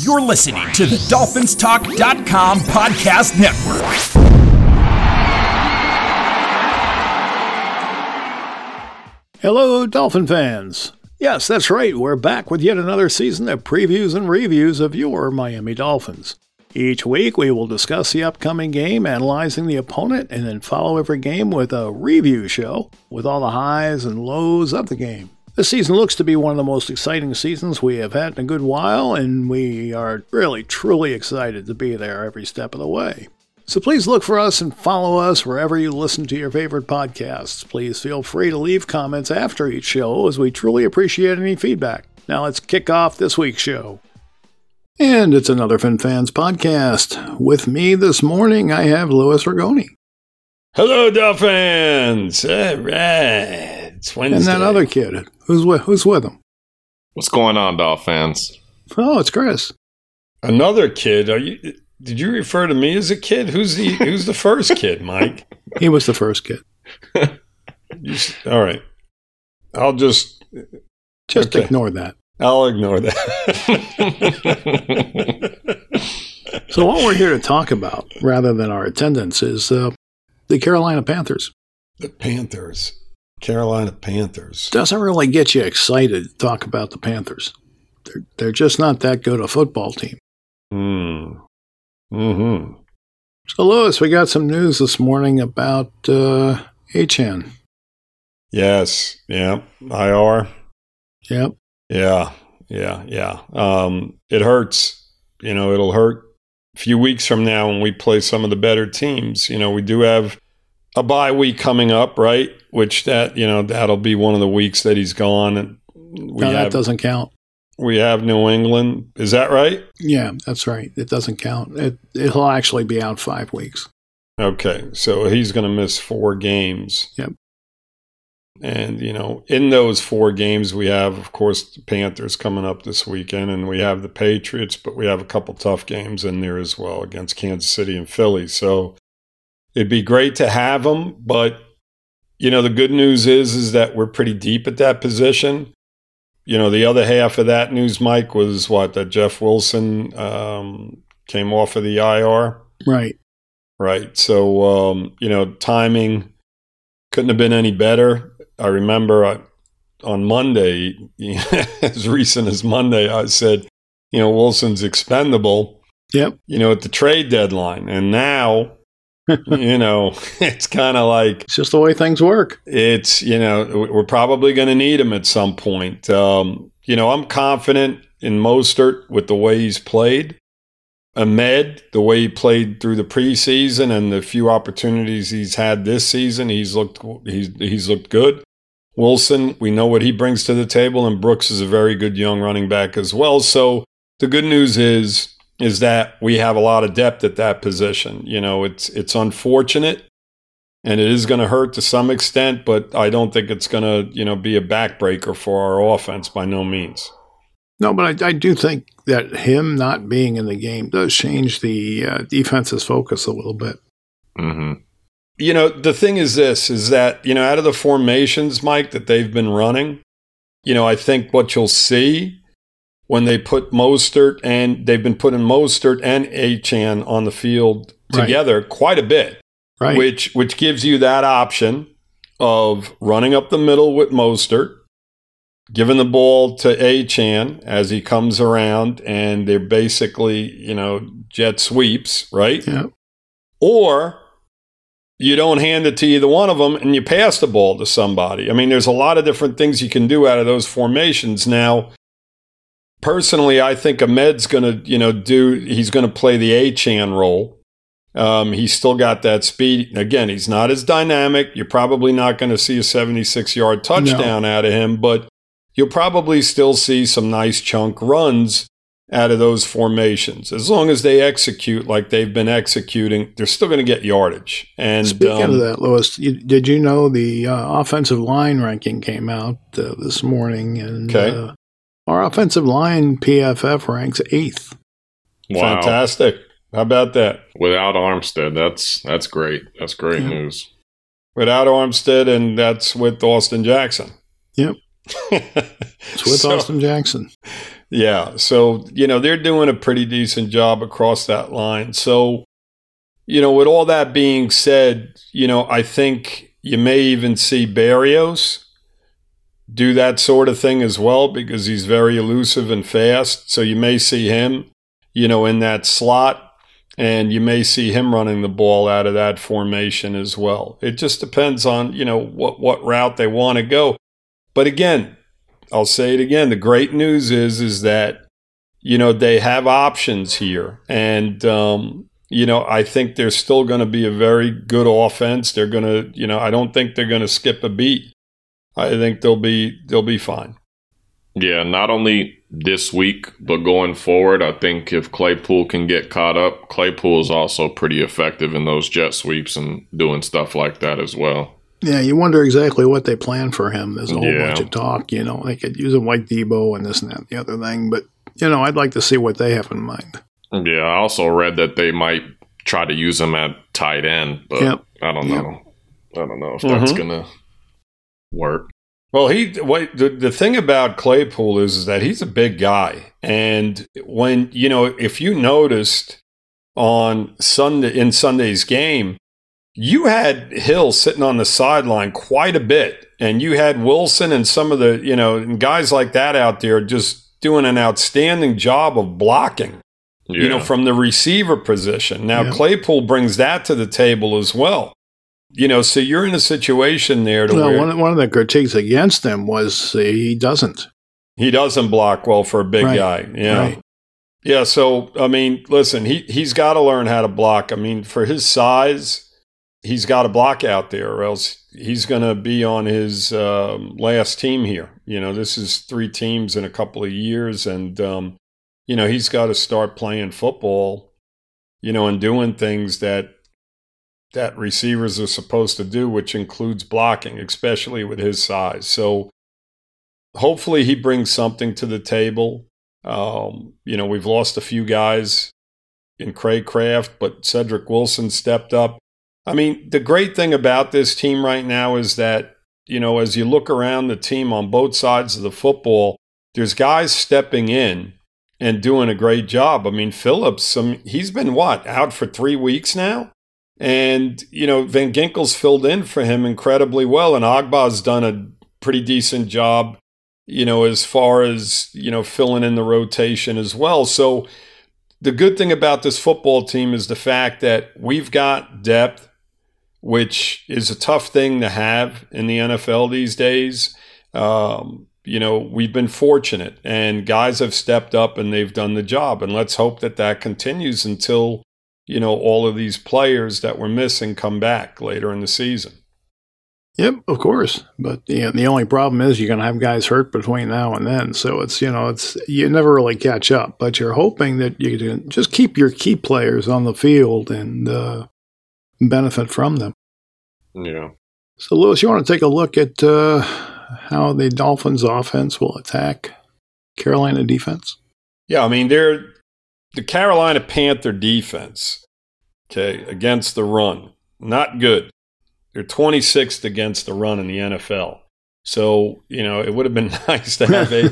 You're listening to the DolphinsTalk.com podcast network. Hello, Dolphin fans. Yes, that's right. We're back with yet another season of previews and reviews of your Miami Dolphins. Each week, we will discuss the upcoming game, analyzing the opponent, and then follow every game with a review show with all the highs and lows of the game. This season looks to be one of the most exciting seasons we have had in a good while, and we are really, truly excited to be there every step of the way. So please look for us and follow us wherever you listen to your favorite podcasts. Please feel free to leave comments after each show, as we truly appreciate any feedback. Now let's kick off this week's show. And it's another FinFans podcast. With me this morning, I have Louis Ragone. Hello, Dolphins! All right. It's Wednesday. And that other kid. Who's with, who's with him? What's going on, Dolphins? Oh, it's Chris. Another kid. Are you? Did you refer to me as a kid? Who's the Who's the first kid, Mike? He was the first kid. you, all right. I'll just just okay. ignore that. I'll ignore that. so, what we're here to talk about, rather than our attendance, is uh, the Carolina Panthers. The Panthers. Carolina Panthers. Doesn't really get you excited to talk about the Panthers. They're, they're just not that good a football team. Hmm. Mm-hmm. So, Louis, we got some news this morning about uh, Achane. Yes. Yeah. IR. Yep. Yeah. Yeah. Yeah. Um, it hurts. You know, it'll hurt a few weeks from now when we play some of the better teams. You know, we do have a bye week coming up, right? Which that you know that'll be one of the weeks that he's gone. And we no, that have, doesn't count. We have New England. Is that right? Yeah, that's right. It doesn't count. It it'll actually be out five weeks. Okay, so he's going to miss four games. Yep. And you know, in those four games, we have, of course, the Panthers coming up this weekend, and we have the Patriots, but we have a couple tough games in there as well against Kansas City and Philly. So It'd be great to have him, but you know the good news is is that we're pretty deep at that position. You know the other half of that news, Mike, was what that Jeff Wilson um, came off of the IR. Right. Right. So um, you know timing couldn't have been any better. I remember I, on Monday, as recent as Monday, I said, you know, Wilson's expendable. Yep. You know, at the trade deadline, and now you know, it's kind of like it's just the way things work. It's you know we're probably going to need him at some point. Um, you know, I'm confident in Mostert with the way he's played. Ahmed, the way he played through the preseason and the few opportunities he's had this season, he's looked he's he's looked good. Wilson, we know what he brings to the table, and Brooks is a very good young running back as well. So the good news is is that we have a lot of depth at that position. You know, it's it's unfortunate and it is going to hurt to some extent, but I don't think it's going to, you know, be a backbreaker for our offense by no means. No, but I, I do think that him not being in the game does change the uh, defense's focus a little bit. Mm-hmm. You know, the thing is this: is that you know, out of the formations, Mike, that they've been running, you know, I think what you'll see when they put Mostert and they've been putting Mostert and Achane on the field together right. quite a bit, right. which which gives you that option of running up the middle with Mostert giving the ball to Achane as he comes around, and they're basically, you know, jet sweeps, right? Yeah. Or you don't hand it to either one of them and you pass the ball to somebody. I mean, there's a lot of different things you can do out of those formations. Now, personally, I think Ahmed's going to, you know, do, he's going to play the Achane role. Um, he's still got that speed. Again, he's not as dynamic. You're probably not going to see a 76 yard touchdown no. out of him, but you'll probably still see some nice chunk runs out of those formations. As long as they execute like they've been executing, they're still going to get yardage. And speaking um, of that, Louis, you, did you know the uh, offensive line ranking came out uh, this morning? And okay. uh, our offensive line PFF ranks eighth. Wow. Fantastic. How about that? Without Armstead, that's that's great. That's great yeah. news. Without Armstead, and that's with Austin Jackson. Yep. it's with so, Austin Jackson. Yeah. So, you know, they're doing a pretty decent job across that line. So, you know, with all that being said, you know, I think you may even see Berrios do that sort of thing as well because he's very elusive and fast. So you may see him, you know, in that slot and you may see him running the ball out of that formation as well. It just depends on, you know, what what route they want to go. But again, I'll say it again. The great news is is that you know they have options here, and um, you know I think they're still going to be a very good offense. They're going to, you know, I don't think they're going to skip a beat. I think they'll be they'll be fine. Yeah, not only this week, but going forward, I think if Claypool can get caught up, Claypool is also pretty effective in those jet sweeps and doing stuff like that as well. Yeah, you wonder exactly what they plan for him. There's a whole yeah. bunch of talk, you know, they could use him like Deebo and this and that and the other thing. But, you know, I'd like to see what they have in mind. Yeah, I also read that they might try to use him at tight end, but yep. I don't know. I don't know if mm-hmm. that's going to work. Well, he wait. The, the thing about Claypool is, is that he's a big guy, and when you know, if you noticed on Sunday in Sunday's game, you had Hill sitting on the sideline quite a bit, and you had Wilson and some of the, you know, guys like that out there just doing an outstanding job of blocking, yeah. you know, from the receiver position. Now, yeah. Claypool brings that to the table as well. You know, so you're in a situation there to well, where one, one of the critiques against him was he doesn't. He doesn't block well for a big right. guy. Yeah. Right. Yeah, so I mean, listen, he he's got to learn how to block. I mean, for his size, he's got a block out there, or else he's going to be on his um, last team here. You know, this is three teams in a couple of years, and um, you know he's got to start playing football. You know, and doing things that that receivers are supposed to do, which includes blocking, especially with his size. So hopefully he brings something to the table. Um, you know, we've lost a few guys in Craig Kraft, but Cedric Wilson stepped up. I mean, the great thing about this team right now is that, you know, as you look around the team on both sides of the football, there's guys stepping in and doing a great job. I mean, Phillips, um, he's been what, out for three weeks now? And, you know, Van Ginkel's filled in for him incredibly well. And Ogbah's done a pretty decent job, you know, as far as, you know, filling in the rotation as well. So the good thing about this football team is the fact that we've got depth which is a tough thing to have in the NFL these days. Um, you know, we've been fortunate and guys have stepped up and they've done the job. And let's hope that that continues until, you know, all of these players that we're missing come back later in the season. Yep, of course. But you know, the only problem is you're going to have guys hurt between now and then. So it's, you know, it's, you never really catch up, but you're hoping that you can just keep your key players on the field and, uh, benefit from them. Yeah. So, Louis, you want to take a look at uh, how the Dolphins' offense will attack Carolina defense? Yeah, I mean, they're the Carolina Panther defense, okay, against the run. Not good. They're 26th against the run in the NFL. So, you know, it would have been nice to have a,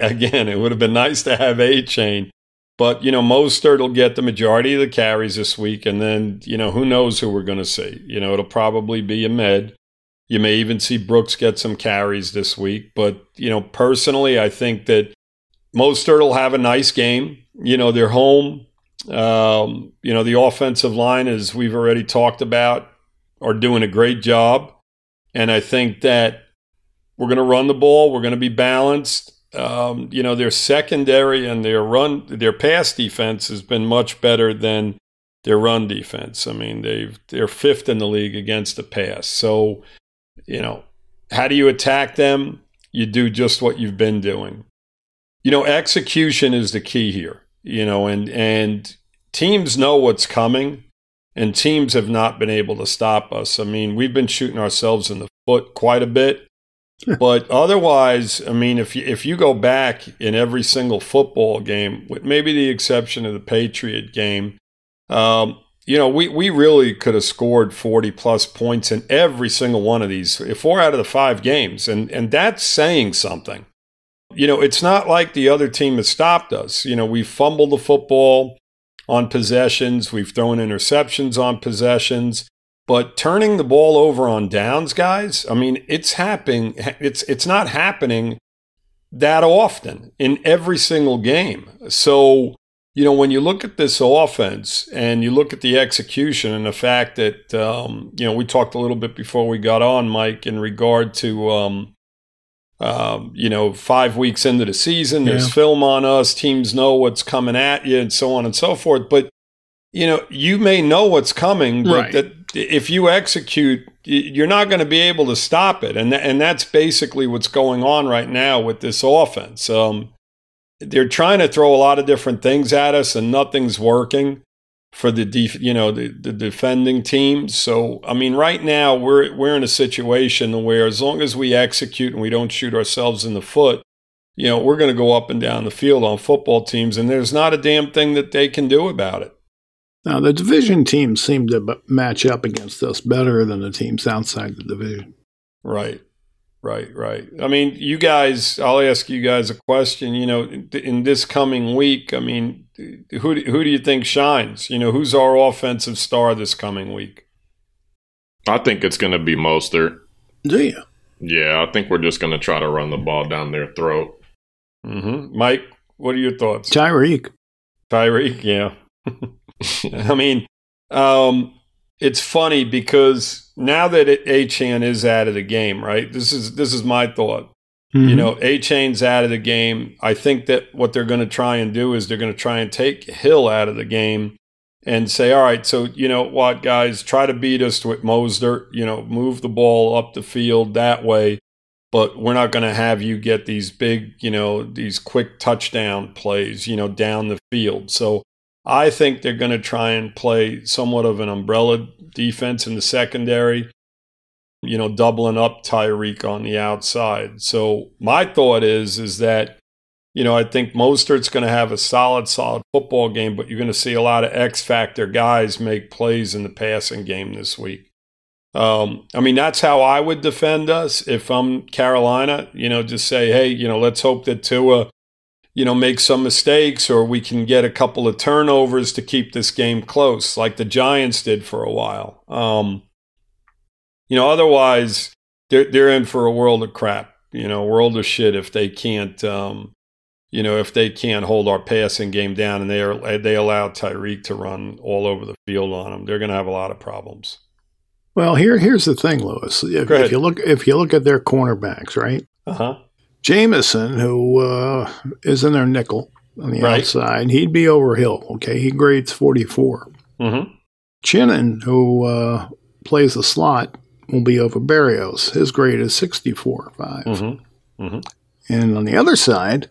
again, it would have been nice to have Achane. but, you know, Mostert will get the majority of the carries this week. And then, you know, who knows who we're going to see. You know, it'll probably be Ahmed. You may even see Brooks get some carries this week. But, you know, personally, I think that Mostert will have a nice game. You know, they're home. Um, you know, the offensive line, as we've already talked about, are doing a great job. And I think that we're going to run the ball. We're going to be balanced. Um, you know, their secondary and their run, their pass defense has been much better than their run defense. I mean, they've they're fifth in the league against the pass. So, you know, how do you attack them? You do just what you've been doing. You know, execution is the key here. You know, and and teams know what's coming, and teams have not been able to stop us. I mean, we've been shooting ourselves in the foot quite a bit. but otherwise, I mean, if you, if you go back in every single football game, with maybe the exception of the Patriot game, um, you know, we, we really could have scored 40 plus points in every single one of these, four out of the five games. And, and that's saying something. You know, it's not like the other team has stopped us. You know, we've fumbled the football on possessions, we've thrown interceptions on possessions. But turning the ball over on downs, guys, I mean, it's happening. It's it's not happening that often in every single game. So, you know, when you look at this offense and you look at the execution and the fact that, um, you know, we talked a little bit before we got on, Mike, in regard to, um, um, you know, five weeks into the season, there's yeah. film on us, teams know what's coming at you, and so on and so forth. But, you know, you may know what's coming, but right. that if you execute, you're not going to be able to stop it, and th- and that's basically what's going on right now with this offense. Um, they're trying to throw a lot of different things at us, and nothing's working for the def- you know the, the defending team. So I mean, right now we're we're in a situation where as long as we execute and we don't shoot ourselves in the foot, you know, we're going to go up and down the field on football teams, and there's not a damn thing that they can do about it. Now, the division teams seem to match up against us better than the teams outside the division. Right, right, right. I mean, you guys, I'll ask you guys a question. You know, in this coming week, I mean, who, who do you think shines? You know, who's our offensive star this coming week? I think it's going to be Mostert. Do you? Yeah, I think we're just going to try to run the ball down their throat. Mm-hmm. Mike, what are your thoughts? Tyreek. Tyreek, yeah. I mean, um, it's funny because now that Achane is out of the game, right? This is this is my thought. Mm-hmm. You know, Achane's out of the game. I think that what they're going to try and do is they're going to try and take Hill out of the game and say, all right, so you know what, guys, try to beat us with Mostert. You know, move the ball up the field that way. But we're not going to have you get these big, you know, these quick touchdown plays, you know, down the field. So I think they're going to try and play somewhat of an umbrella defense in the secondary, you know, doubling up Tyreek on the outside. So my thought is is that you know, I think Mostert's going to have a solid, solid football game, but you're going to see a lot of X factor guys make plays in the passing game this week. Um, I mean, that's how I would defend us if I'm Carolina. You know, just say, hey, you know, let's hope that Tua you know, make some mistakes or we can get a couple of turnovers to keep this game close, like the Giants did for a while. Um, you know, otherwise they're they're in for a world of crap, you know, world of shit if they can't, um, you know, if they can't hold our passing game down and they are they allow Tyreek to run all over the field on them, they're going to have a lot of problems. Well, here here's the thing, Louis. If, if you look if you look at their cornerbacks, right? Uh huh Jameson, who uh, is in their nickel on the right. outside, he'd be over Hill. Okay, he grades 44. Mm-hmm. Chinnon, who uh, plays the slot, will be over Berrios. His grade is 64 5. Mm-hmm. Mm-hmm. And on the other side,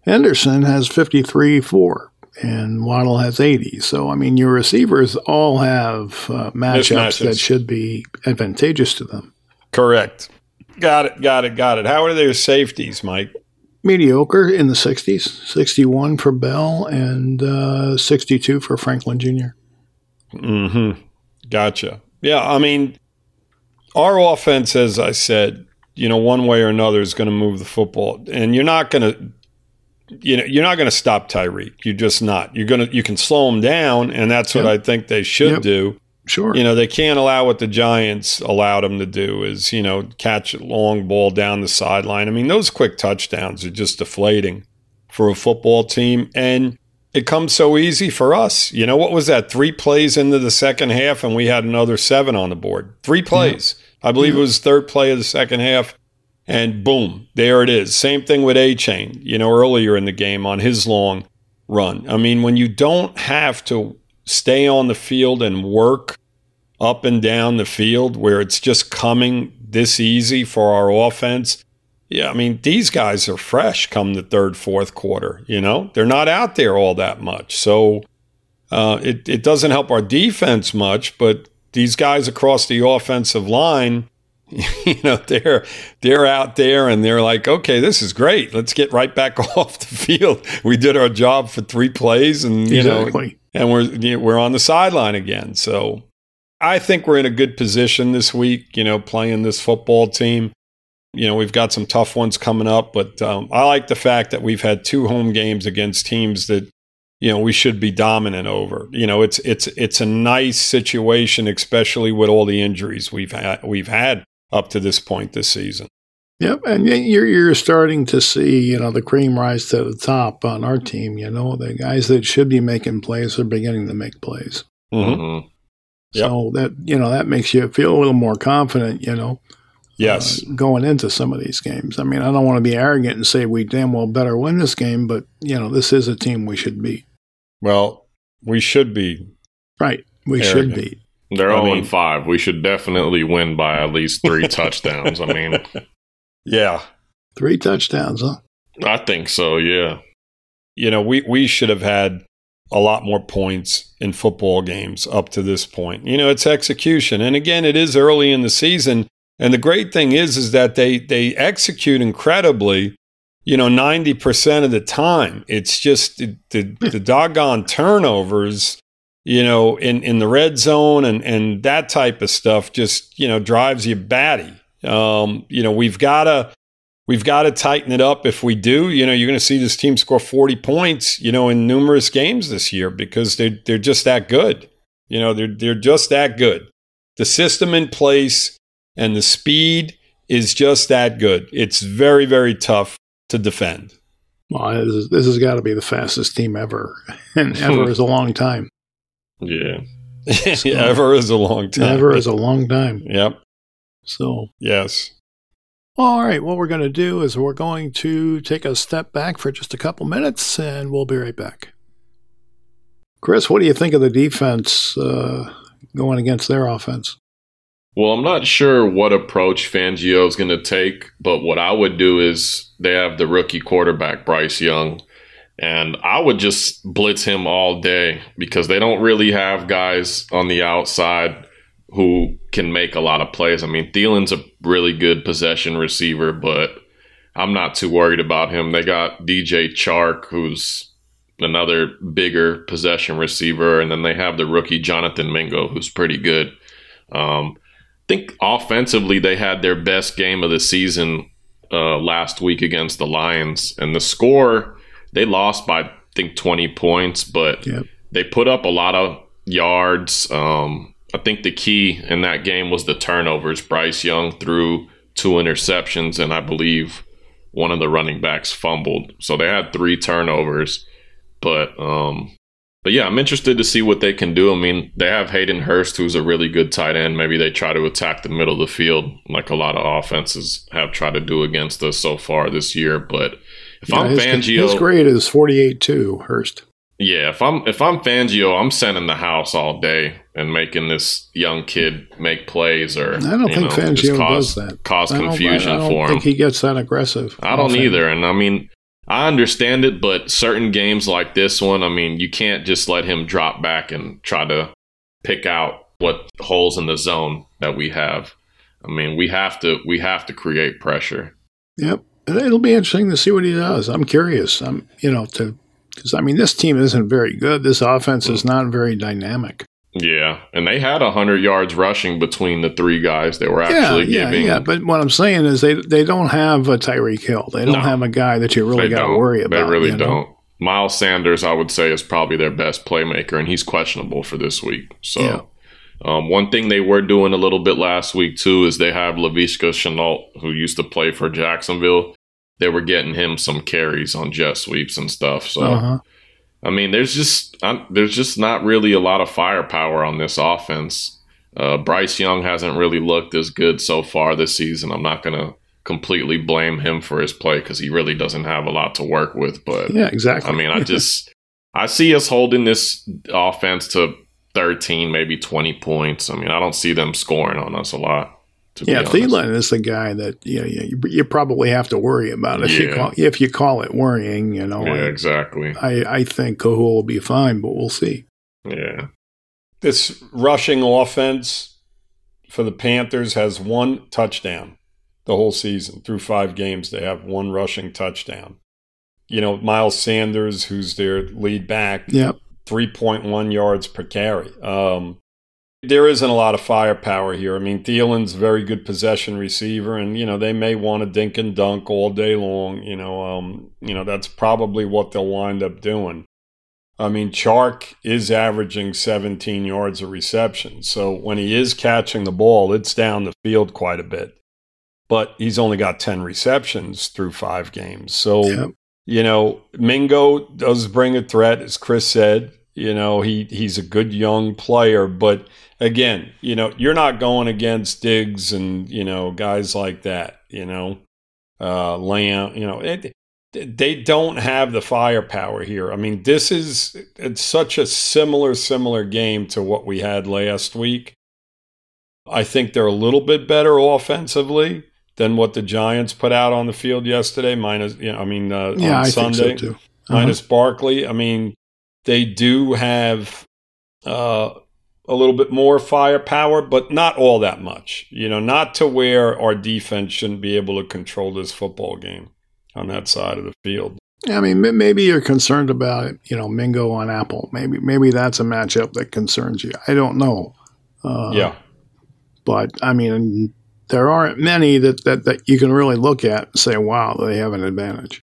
Henderson has 53 4 and Waddle has 80. So, I mean, your receivers all have uh, matchups that should be advantageous to them. Correct. Got it. Got it. Got it. How are their safeties, Mike? Mediocre in the 60s 61 for Bell and uh, 62 for Franklin Jr. Mm hmm. Gotcha. Yeah. I mean, our offense, as I said, you know, one way or another is going to move the football. And you're not going to. You know, you're not going to stop Tyreek. You're just not. You're gonna. You can slow him down, and that's what. I think they should yep. do. Sure. You know, they can't allow what the Giants allowed them to do is, you know, catch a long ball down the sideline. I mean, those quick touchdowns are just deflating for a football team. And it comes so easy for us. You know, what was that? Three plays into the second half, and we had another seven on the board. Three plays. Yeah. I believe yeah. it was third play of the second half. And boom, there it is. Same thing with Achane, you know, earlier in the game on his long run. I mean, when you don't have to stay on the field and work up and down the field where it's just coming this easy for our offense. Yeah, I mean, these guys are fresh come the third, fourth quarter. You know, they're not out there all that much. So uh, it, it doesn't help our defense much, but these guys across the offensive line, you know, they're they're out there and they're like, okay, this is great. Let's get right back off the field. We did our job for three plays, and you exactly. know, and we're we're on the sideline again. So I think we're in a good position this week. You know, playing this football team. You know, we've got some tough ones coming up, but um, I like the fact that we've had two home games against teams that you know we should be dominant over. You know, it's it's it's a nice situation, especially with all the injuries we've had we've had up to this point this season. Yep, and you're you're starting to see you know the cream rise to the top on our team. You know the guys that should be making plays are beginning to make plays. Mm-hmm. Yep. So that you know that makes you feel a little more confident. You know. Yes. Uh, going into some of these games. I mean, I don't want to be arrogant and say we damn well better win this game, but you know this is a team we should beat. Well, we should be. Right. We arrogant. should beat. They're I 0 5. We should definitely win by at least three touchdowns. I mean, yeah. Three touchdowns, huh? I think so, yeah. You know, we, we should have had a lot more points in football games up to this point. You know, it's execution. And again, it is early in the season. And the great thing is, is that they, they execute incredibly, you know, 90% of the time. It's just the, the, the doggone turnovers, you know, in, in the red zone and, and that type of stuff just, you know, drives you batty. Um, you know, we've got to we've got to tighten it up. If we do, you know, you're going to see this team score 40 points, you know, in numerous games this year because they're they're just that good. You know, they're they're just that good. The system in place and the speed is just that good. It's very very tough to defend. Well, this, this has got to be the fastest team ever, and ever is a long time. Yeah. so, ever is a long time. Ever is a long time. Yep. So, yes. All right, what we're going to do is we're going to take a step back for just a couple minutes and we'll be right back. Chris, what do you think of the defense uh, going against their offense? Well, I'm not sure what approach Fangio is going to take, but what I would do is they have the rookie quarterback, Bryce Young, and I would just blitz him all day because they don't really have guys on the outside who can make a lot of plays. I mean, Thielen's a really good possession receiver, but I'm not too worried about him. They got DJ Chark, who's another bigger possession receiver, and then they have the rookie Jonathan Mingo, who's pretty good. Um, think offensively, they had their best game of the season uh, last week against the Lions, and the score they lost by I think 20 points, but yep. they put up a lot of yards. Um, I think the key in that game was the turnovers. Bryce Young threw two interceptions, and I believe one of the running backs fumbled. So they had three turnovers. But um, but yeah, I'm interested to see what they can do. I mean, they have Hayden Hurst, who's a really good tight end. Maybe they try to attack the middle of the field like a lot of offenses have tried to do against us so far this year. But if yeah, I'm his, Fangio, his grade is 48 too, Hurst. Yeah, if I'm if I'm Fangio, I'm sending the house all day and making this young kid make plays or I don't think know, Fangio cause, does that. Cause confusion I don't, I don't for think he gets that aggressive. I don't either, and I mean. I understand it, but certain games like this one, I mean, you can't just let him drop back and try to pick out what holes in the zone that we have. I mean, we have to we have to create pressure. Yep. It'll be interesting to see what he does. I'm curious. I'm, you know, to because, I mean, this team isn't very good. This offense is mm. not very dynamic. Yeah, and they had 100 yards rushing between the three guys. They were actually yeah, giving. Yeah, but what I'm saying is they they don't have a Tyreek Hill. They don't no, have a guy that you really got to worry about. They really you know? don't. Miles Sanders, I would say, is probably their best playmaker, and he's questionable for this week. So, yeah. Um, one thing they were doing a little bit last week too is they have Laviska Shenault, who used to play for Jacksonville. They were getting him some carries on jet sweeps and stuff. So, uh-huh. I mean, there's just there's just not really a lot of firepower on this offense. Uh, Bryce Young hasn't really looked as good so far this season. I'm not gonna completely blame him for his play because he really doesn't have a lot to work with. But yeah, exactly. I mean, I just I see us holding this offense to 13, maybe 20 points. I mean, I don't see them scoring on us a lot. Yeah, Thielen is the guy that you, know, you you probably have to worry about if yeah. you call if you call it worrying. You know, yeah, I, exactly. I I think Kohou will be fine, but we'll see. Yeah, this rushing offense for the Panthers has one touchdown the whole season through five games. They have one rushing touchdown. You know, Miles Sanders, who's their lead back, yep. 3.1 yards per carry. Um, there isn't a lot of firepower here. I mean, Thielen's a very good possession receiver, and you know they may want to dink and dunk all day long. You know, um, you know that's probably what they'll wind up doing. I mean, Chark is averaging 17 yards of reception, so when he is catching the ball, it's down the field quite a bit but he's only got 10 receptions through five games. So, yep. you know, Mingo does bring a threat, as Chris said. You know, he, he's a good young player, but again, you know, you're not going against Diggs and, you know, guys like that, you know, uh, Lamb, you know, it, they don't have the firepower here. I mean, this is it's such a similar, similar game to what we had last week. I think they're a little bit better offensively, than what the Giants put out on the field yesterday. Minus, you know, I mean, uh, yeah, on I Sunday, think so too. Uh-huh. minus Barkley. I mean, they do have uh, a little bit more firepower, but not all that much. You know, not to where our defense shouldn't be able to control this football game on that side of the field. I mean, maybe you're concerned about you know Mingo on Apple. Maybe maybe that's a matchup that concerns you. I don't know. Uh, yeah, but I mean, there aren't many that, that, that you can really look at and say, wow, they have an advantage.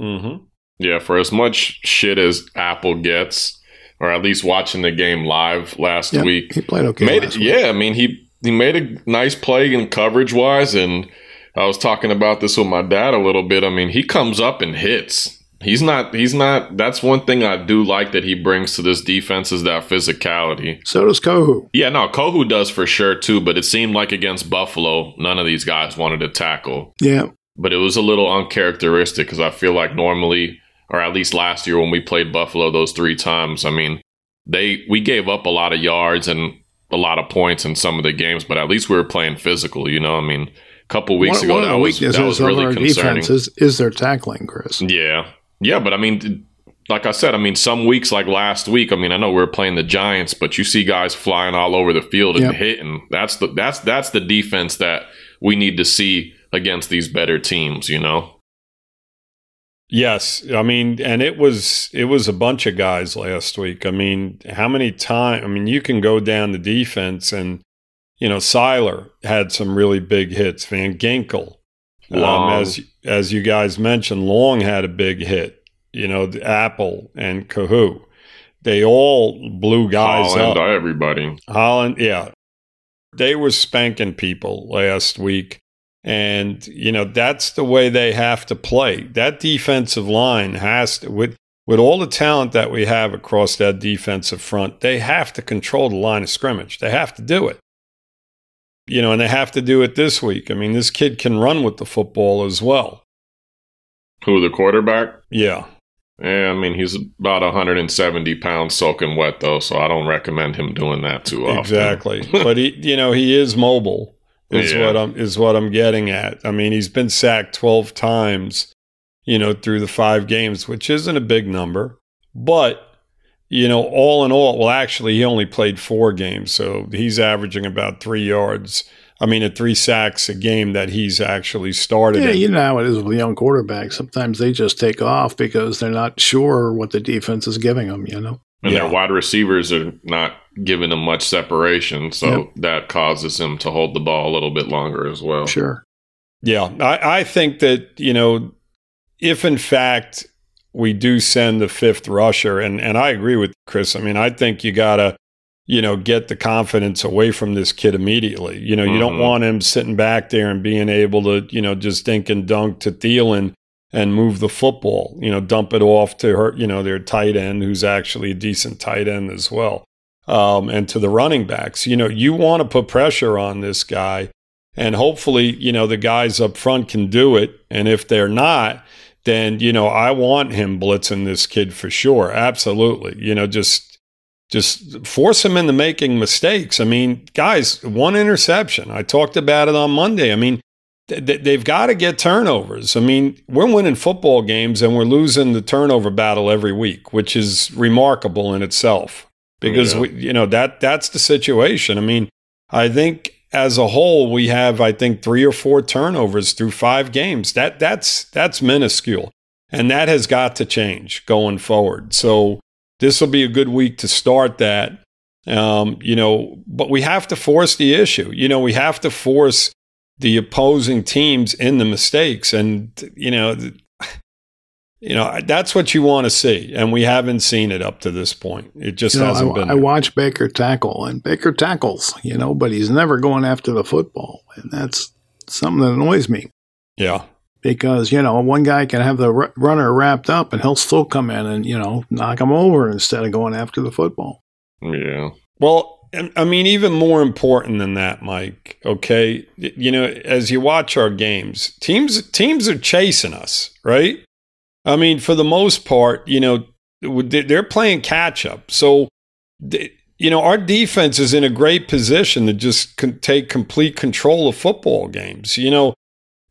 Mm-hmm. Yeah, for as much shit as Apple gets, or at least watching the game live last yeah, week, he played okay. Made, yeah, I mean he he made a nice play in coverage wise, and I was talking about this with my dad a little bit. I mean, he comes up and hits. He's not. He's not. That's one thing I do like that he brings to this defense is that physicality. So does Kohou. Yeah, no, Kohou does for sure too. But it seemed like against Buffalo, none of these guys wanted to tackle. Yeah, but it was a little uncharacteristic because I feel like normally, or at least last year when we played Buffalo those three times, I mean, they we gave up a lot of yards and a lot of points in some of the games, but at least we were playing physical. You know, I mean, a couple weeks one, ago one that was that was really concerning. Is, is their tackling, Chris? Yeah, yeah, but I mean, like I said, I mean, some weeks like last week, I mean, I know we are playing the Giants, but you see guys flying all over the field and yep. hitting. That's the that's that's the defense that we need to see against these better teams. You know. Yes, I mean, and it was it was a bunch of guys last week. I mean, how many times? I mean, you can go down the defense, and you know, Sieler had some really big hits. Van Ginkel, um, as as you guys mentioned, Long had a big hit. You know, the Apple and Kohou, they all blew guys Holland, up. Everybody, Holland, yeah, they were spanking people last week, and you know that's the way they have to play. That defensive line has to with with all the talent that we have across that defensive front, they have to control the line of scrimmage. They have to do it you know, and they have to do it this week. I mean, this kid can run with the football as well. Who, the quarterback? Yeah. Yeah, I mean, he's about 170 pounds soaking wet, though, so I don't recommend him doing that too often. Exactly. but he, you know, he is mobile. Is yeah. what I'm is what I'm getting at. I mean, he's been sacked 12 times, you know, through the five games, which isn't a big number, but you know, all in all, well, actually, he only played four games, so he's averaging about three yards. I mean, at three sacks a game that he's actually started. Yeah, in. you know how it is with young quarterbacks. Sometimes they just take off because they're not sure what the defense is giving them. You know, and yeah. their wide receivers are not giving them much separation, so yep. that causes them to hold the ball a little bit longer as well. Sure. Yeah, I, I think that you know, if in fact we do send the fifth rusher, and and I agree with Chris. I mean, I think you gotta you know, get the confidence away from this kid immediately. You know, you don't Mhm. want him sitting back there and being able to, you know, just dink and dunk to Thielen and move the football, you know, dump it off to her, you know, their tight end, who's actually a decent tight end as well, um, and to the running backs. You know, you want to put pressure on this guy, and hopefully, you know, the guys up front can do it. And if they're not, then, you know, I want him blitzing this kid for sure. Absolutely. You know, just just force him into making mistakes. I mean, guys, one interception. I talked about it on Monday. I mean, they've got to get turnovers. I mean, we're winning football games and we're losing the turnover battle every week, which is remarkable in itself. Because Yeah. we, you know that that's the situation. I mean, I think as a whole we have I think 3 or 4 turnovers through 5 games. That that's that's minuscule. And that has got to change going forward. So this will be a good week to start that. Um, you know, but we have to force the issue. You know, we have to force the opposing teams in the mistakes, and you know, you know that's what you want to see, and we haven't seen it up to this point. It just You know, hasn't I, been. I there. watch Baker tackle, and Baker tackles, you know, but he's never going after the football, and that's something that annoys me yeah, because you know one guy can have the r- runner wrapped up, and he'll still come in and you know knock him over instead of going after the football. Yeah. Well, and- I mean, even more important than that, Mike. Okay, you know, as you watch our games, teams teams are chasing us, right? I mean, for the most part, you know, they- they're playing catch up. So, you know, our defense is in a great position to just take complete control of football games. You know,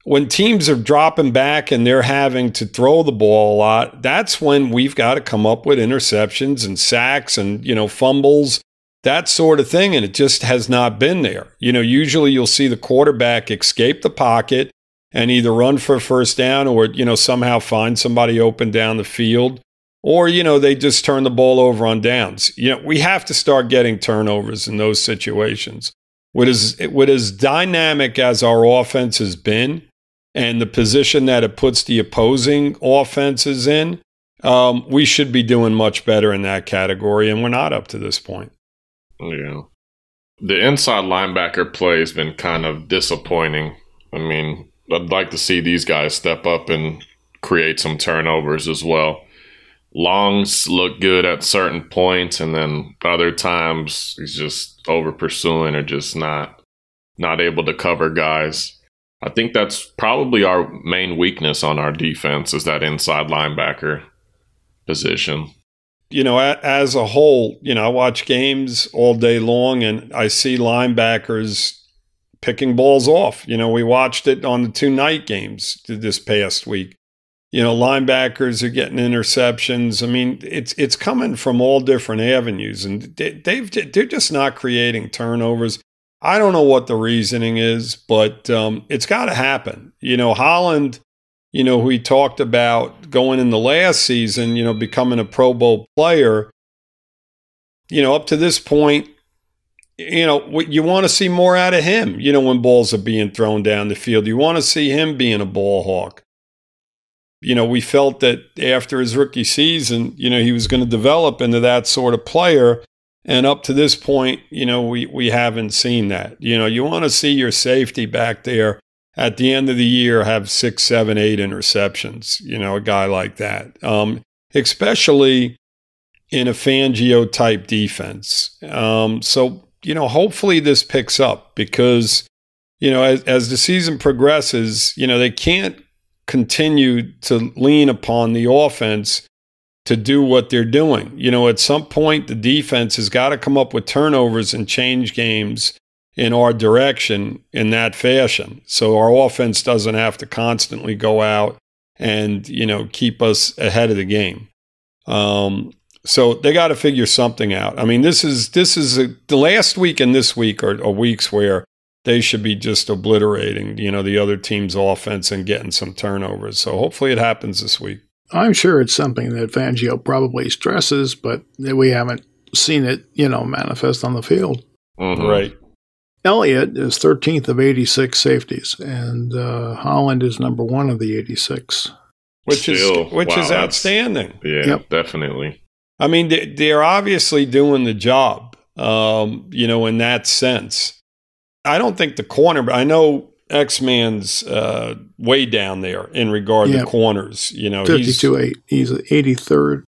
when teams are dropping back and they're having to throw the ball a lot, that's when we've got to come up with interceptions and sacks and, you know, fumbles, that sort of thing. And it just has not been there. You know, usually you'll see the quarterback escape the pocket and either run for first down or, you know, somehow find somebody open down the field. Or, you know, they just turn the ball over on downs. You know, we have to start getting turnovers in those situations. What is what as dynamic as our offense has been, and the position that it puts the opposing offenses in, um, we should be doing much better in that category, and we're not up to this point. Yeah. The inside linebacker play has been kind of disappointing. I mean, I'd like to see these guys step up and create some turnovers as well. Longs look good at certain points, and then other times he's just over pursuing or just not not able to cover guys. I think that's probably our main weakness on our defense is that inside linebacker position. You know, as a whole, you know, I watch games all day long and I see linebackers picking balls off. You know, we watched it on the two night games this past week. You know, linebackers are getting interceptions. I mean, it's it's coming from all different avenues, and they, they've they're just not creating turnovers. I don't know what the reasoning is, but um, it's got to happen. You know, Holland you know, he talked about going in the last season, you know, becoming a Pro Bowl player. You know, up to this point, you know, you want to see more out of him, you know, when balls are being thrown down the field. You want to see him being a ball hawk. You know, we felt that after his rookie season, you know, he was going to develop into that sort of player. And up to this point, you know, we, we haven't seen that. You know, you want to see your safety back there at the end of the year have six, seven, eight interceptions, you know, a guy like that. Um, especially in a Fangio type defense. Um, so, you know, hopefully this picks up because, you know, as, as the season progresses, you know, they can't continue to lean upon the offense to do what they're doing. You know, at some point, the defense has got to come up with turnovers and change games in our direction in that fashion. So our offense doesn't have to constantly go out and, you know, keep us ahead of the game. Um, so they got to figure something out. I mean, this is this is a, the last week and this week are, are weeks where they should be just obliterating, you know, the other team's offense and getting some turnovers. So hopefully it happens this week. I'm sure it's something that Fangio probably stresses, but we haven't seen it, you know, manifest on the field. Mhm. Right. Elliott is 13th of 86 safeties, and uh, Holland is number one of the 86. Which Still, is which wow, is outstanding. Yeah, Yep. definitely. I mean, they, they're obviously doing the job. um, you know, in that sense. I don't think the corner, but I know X Man's uh, way down there in regard Yeah. to corners. You know, 52 8. He's 83rd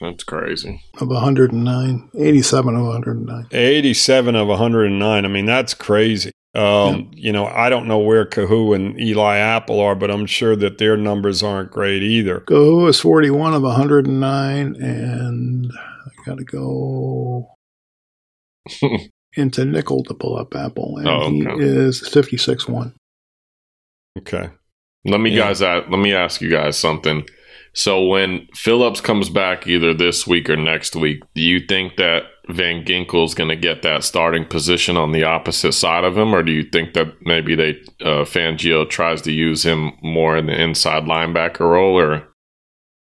That's crazy. of 109, 87 of 109. 87 of 109. I mean, that's crazy. Um, You know, I don't know where Kohou and Eli Apple are, but I'm sure that their numbers aren't great either. Go is 41 of 109, and I got to go into nickel to pull up Apple, and Oh, he is 56 1. Okay. Let me Yeah. guys let me ask you guys something. So when Phillips comes back either this week or next week, do you think that Van Ginkel's going to get that starting position on the opposite side of him, or do you think that maybe they uh, Fangio tries to use him more in the inside linebacker role? Or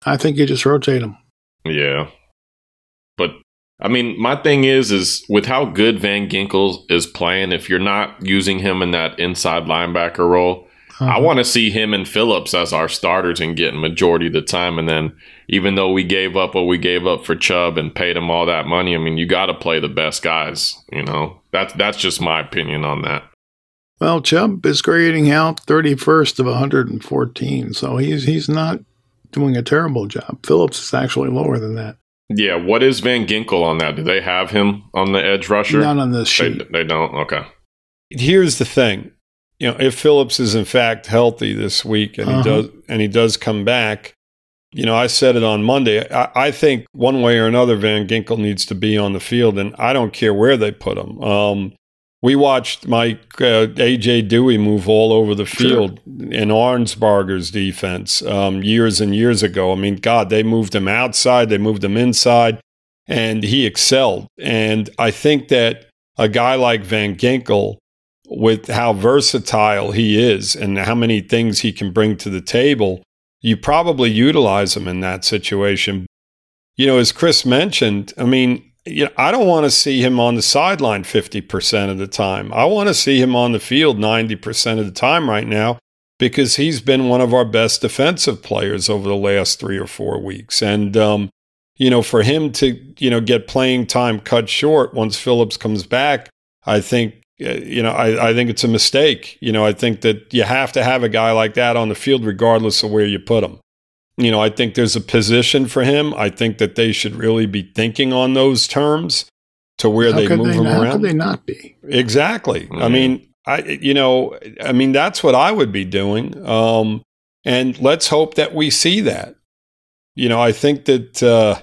I think you just rotate him. yeah, but I mean, my thing is, is with how good Van Ginkel is playing, if you're not using him in that inside linebacker role, I Uh-huh. want to see him and Phillips as our starters and getting majority of the time. And then, even though we gave up what we gave up for Chubb and paid him all that money, I mean, you got to play the best guys. You know, that's that's just my opinion on that. Well, Chubb is grading out 31st of 114, so he's he's not doing a terrible job. Phillips is actually lower than that. Yeah, what is Van Ginkel on that? Do they have him on the edge rusher? Not on this They, sheet. they don't. Okay. Here's the thing. You know, if Phillips is in fact healthy this week and Uh-huh. he does and he does come back, you know, I said it on Monday. I, I think one way or another Van Ginkel needs to be on the field, and I don't care where they put him. Um, we watched Mike uh, AJ Duhe move all over the Sure. field in Arnsparger's defense um, years and years ago. I mean, God, they moved him outside, they moved him inside, and he excelled. And I think that a guy like Van Ginkel, with how versatile he is and how many things he can bring to the table, you probably utilize him in that situation. You know, as Chris mentioned, I mean, you know, I don't want to see him on the sideline 50% of the time. I want to see him on the field 90% of the time right now because he's been one of our best defensive players over the last three or four weeks. And, um, you know, for him to, you know, get playing time cut short once Phillips comes back, I think, you know, I, I think it's a mistake. You know, I think that you have to have a guy like that on the field regardless of where you put him. You know, I think there's a position for him. I think that they should really be thinking on those terms to where how they could move they, him how around. could they not be? Exactly. I Mhm. mean, I you know, I mean that's what I would be doing. Um, and let's hope that we see that. You know, I think that uh,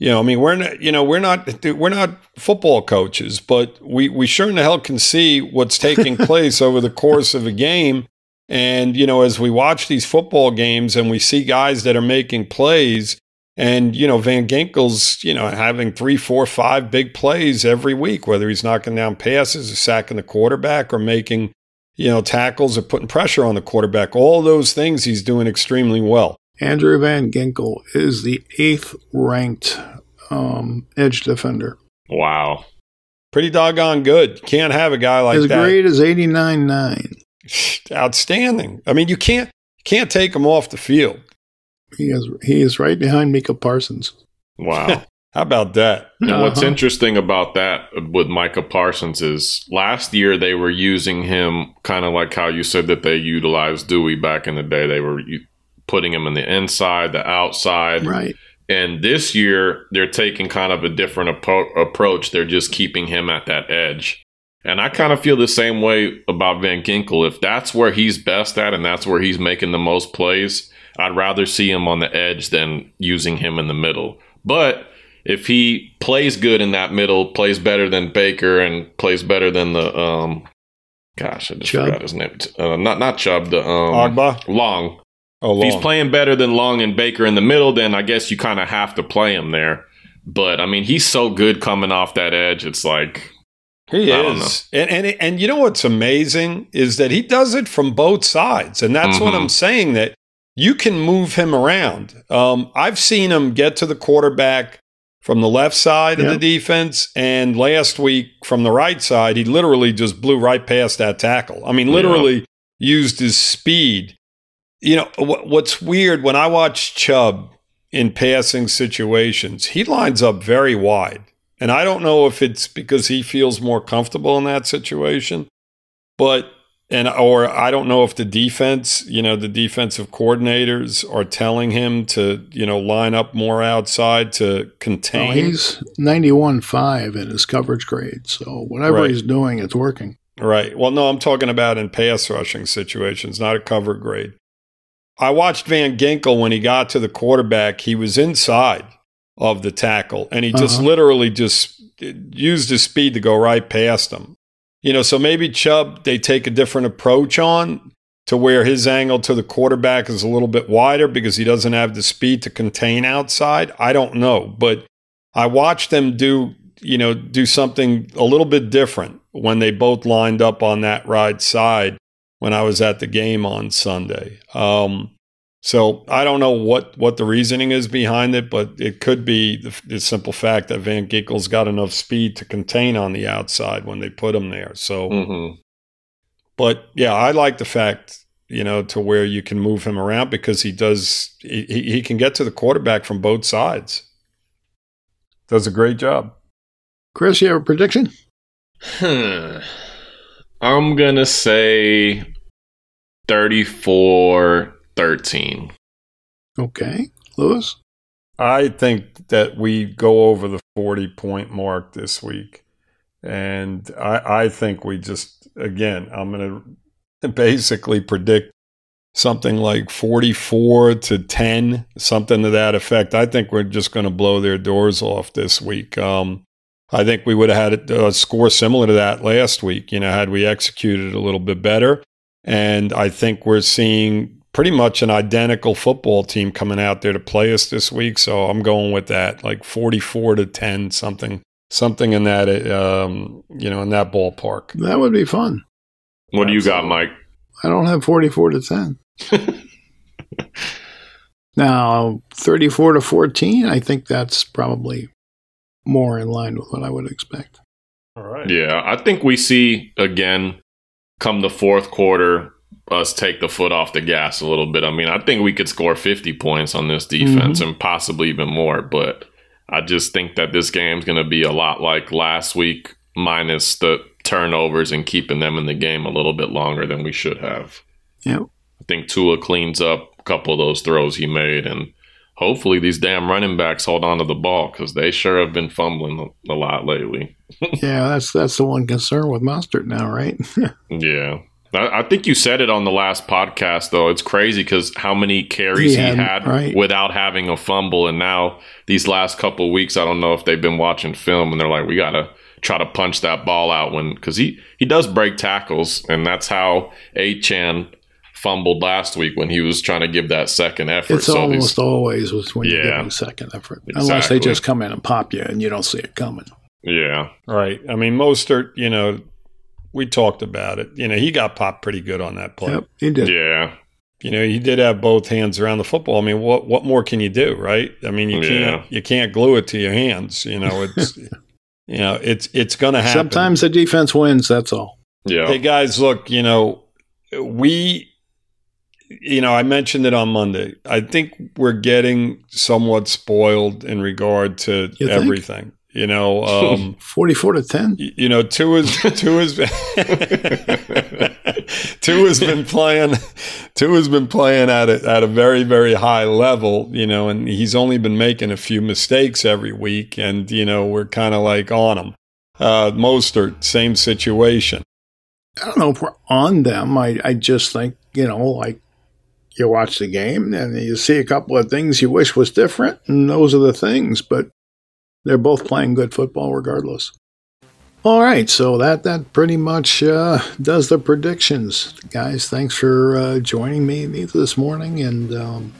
you know, I mean, we're not, you know, we're not we're not football coaches, but we we sure in the hell can see what's taking place over the course of a game. And you know, as we watch these football games and we see guys that are making plays, and you know, Van Ginkel's you know having three, four, five big plays every week, whether he's knocking down passes or sacking the quarterback or making you know tackles or putting pressure on the quarterback. All those things he's doing extremely well. Andrew Van Ginkel is the eighth ranked um, edge defender. Wow. Pretty doggone good. Can't have a guy like that. His that. grade is 89.9. Outstanding. I mean, you can't can't take him off the field. He is he is right behind Micah Parsons. Wow. How about that? And what's Uh-huh. interesting about that with Micah Parsons is last year they were using him kind of like how you said that they utilized Duhe back in the day. They were u- putting him in the inside, the outside. Right. And this year they're taking kind of a different appro- approach. They're just keeping him at that edge. And I kind of feel the same way about Van Ginkel. If that's where he's best at and that's where he's making the most plays, I'd rather see him on the edge than using him in the middle. But if he plays good in that middle, plays better than Baker and plays better than the um gosh, I just Chubb? forgot his name. Uh, not not Chubb, the um Ogbah? Long. Oh, If he's playing better than Long and Baker in the middle, then I guess you kind of have to play him there. But I mean, he's so good coming off that edge. It's like He I don't is, and and and you know what's amazing is that he does it from both sides, and that's what Mhm. I'm saying. That you can move him around. Um, I've seen him get to the quarterback from the left side of the defense, and last week from the right side, he literally just blew right past that tackle. I mean, Yeah. literally used his speed. You know what, what's weird when I watch Chubb in passing situations, he lines up very wide And I don't know if it's because he feels more comfortable in that situation, but and or I don't know if the defense, you know, the defensive coordinators are telling him to, you know, line up more outside to contain. Oh, he's 91.5 in his coverage grade, so whatever Right. he's doing, it's working. Right. Well, no, I'm talking about in pass rushing situations, not a cover grade. I watched Van Ginkel when he got to the quarterback. He was inside of the tackle, and he just Uh-huh. literally just used his speed to go right past him. You know, so maybe Chubb they take a different approach on to where his angle to the quarterback is a little bit wider because he doesn't have the speed to contain outside. I don't know, but I watched them do you know do something a little bit different when they both lined up on that right side when I was at the game on Sunday. Um, so I don't know what what the reasoning is behind it, but it could be the, the simple fact that Van Ginkel's got enough speed to contain on the outside when they put him there. So, hmm but yeah, I like the fact you know to where you can move him around because he does he, he he can get to the quarterback from both sides. Does a great job. Chris, you have a prediction? Hmm. I'm gonna say 34 13. Okay. Louis? I think that we go over the 40 point mark this week. And I, I think we just, again, I'm going to basically predict something like 44 to 10, something to that effect. I think we're just going to blow their doors off this week. Um, I think we would have had a score similar to that last week, you know, had we executed a little bit better. And I think we're seeing pretty much an identical football team coming out there to play us this week. So I'm going with that, like 44 to 10, something, something in that, um, you know, in that ballpark. That would be fun. What do you got, Mike? I don't have 44 to 10. now, 34 to 14, I think that's probably more in line with what I would expect. All right. Yeah, I think we see again come the fourth quarter us take the foot off the gas a little bit. I mean, I think we could score 50 points on this mm-hmm. defense and possibly even more, but I just think that this game's going to be a lot like last week minus the turnovers and keeping them in the game a little bit longer than we should have. Yep. I think Tua cleans up a couple of those throws he made and hopefully these damn running backs hold on to the ball cuz they sure have been fumbling a lot lately. Yeah, that's that's the one concern with Mostert now, right? Yeah. I I think you said it on the last podcast, though. It's crazy because how many carries He he, had, right. without having a fumble, and now these last couple of weeks, I don't know if they've been watching film and they're like, we gotta try to punch that ball out when because he he does break tackles, and that's how Achane fumbled last week when he was trying to give that second effort. it's So almost always was when you Yeah. give a second effort, unless they just come in and pop you and you don't see it coming. Yeah, Right. I mean, Mostert, you know, we talked about it. You know, he got popped pretty good on that play. Yep, he did. yeah, You know, he did have both hands around the football. I mean, what what more can you do, right? I mean, you Yeah. can't you can't glue it to your hands. You know, it's you know, it's it's going to happen. Sometimes the defense wins. That's all. yeah. Hey guys, look, you know, we you know, I mentioned it on Monday. I think we're getting somewhat spoiled in regard to everything. You know, um Forty-four to ten. you know, Tua is Tua has Tua has been playing Tua has been playing at a, at a very very high level, you know, and he's only been making a few mistakes every week, and you know we're kind of like on him. Uh, Mostert, same situation. I don't know if we're on them. I, I just think, you know, like you watch the game and you see a couple of things you wish was different, and those are the things, but they're both playing good football regardless. All right, so that that pretty much uh, does the predictions, guys. Thanks for uh, joining me this morning, and um,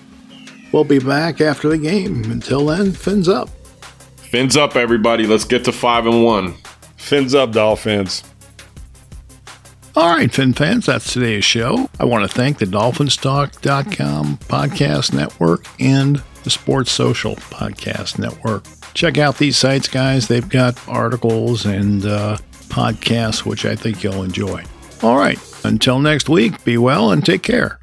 we'll be back after the game. Until then, fins up. Fins up, everybody. Let's get to five and one. Fins up, Dolphins. All right, Fin fans, that's today's show. I want to thank the DolphinsTalk.com podcast network and the Sports Social podcast network. Check out these sites, guys. They've got articles and uh, podcasts, which I think you'll enjoy. All right, until next week, be well and take care.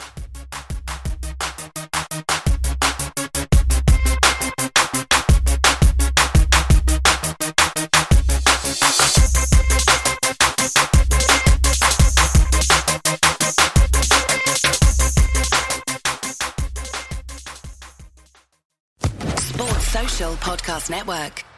Podcast Network.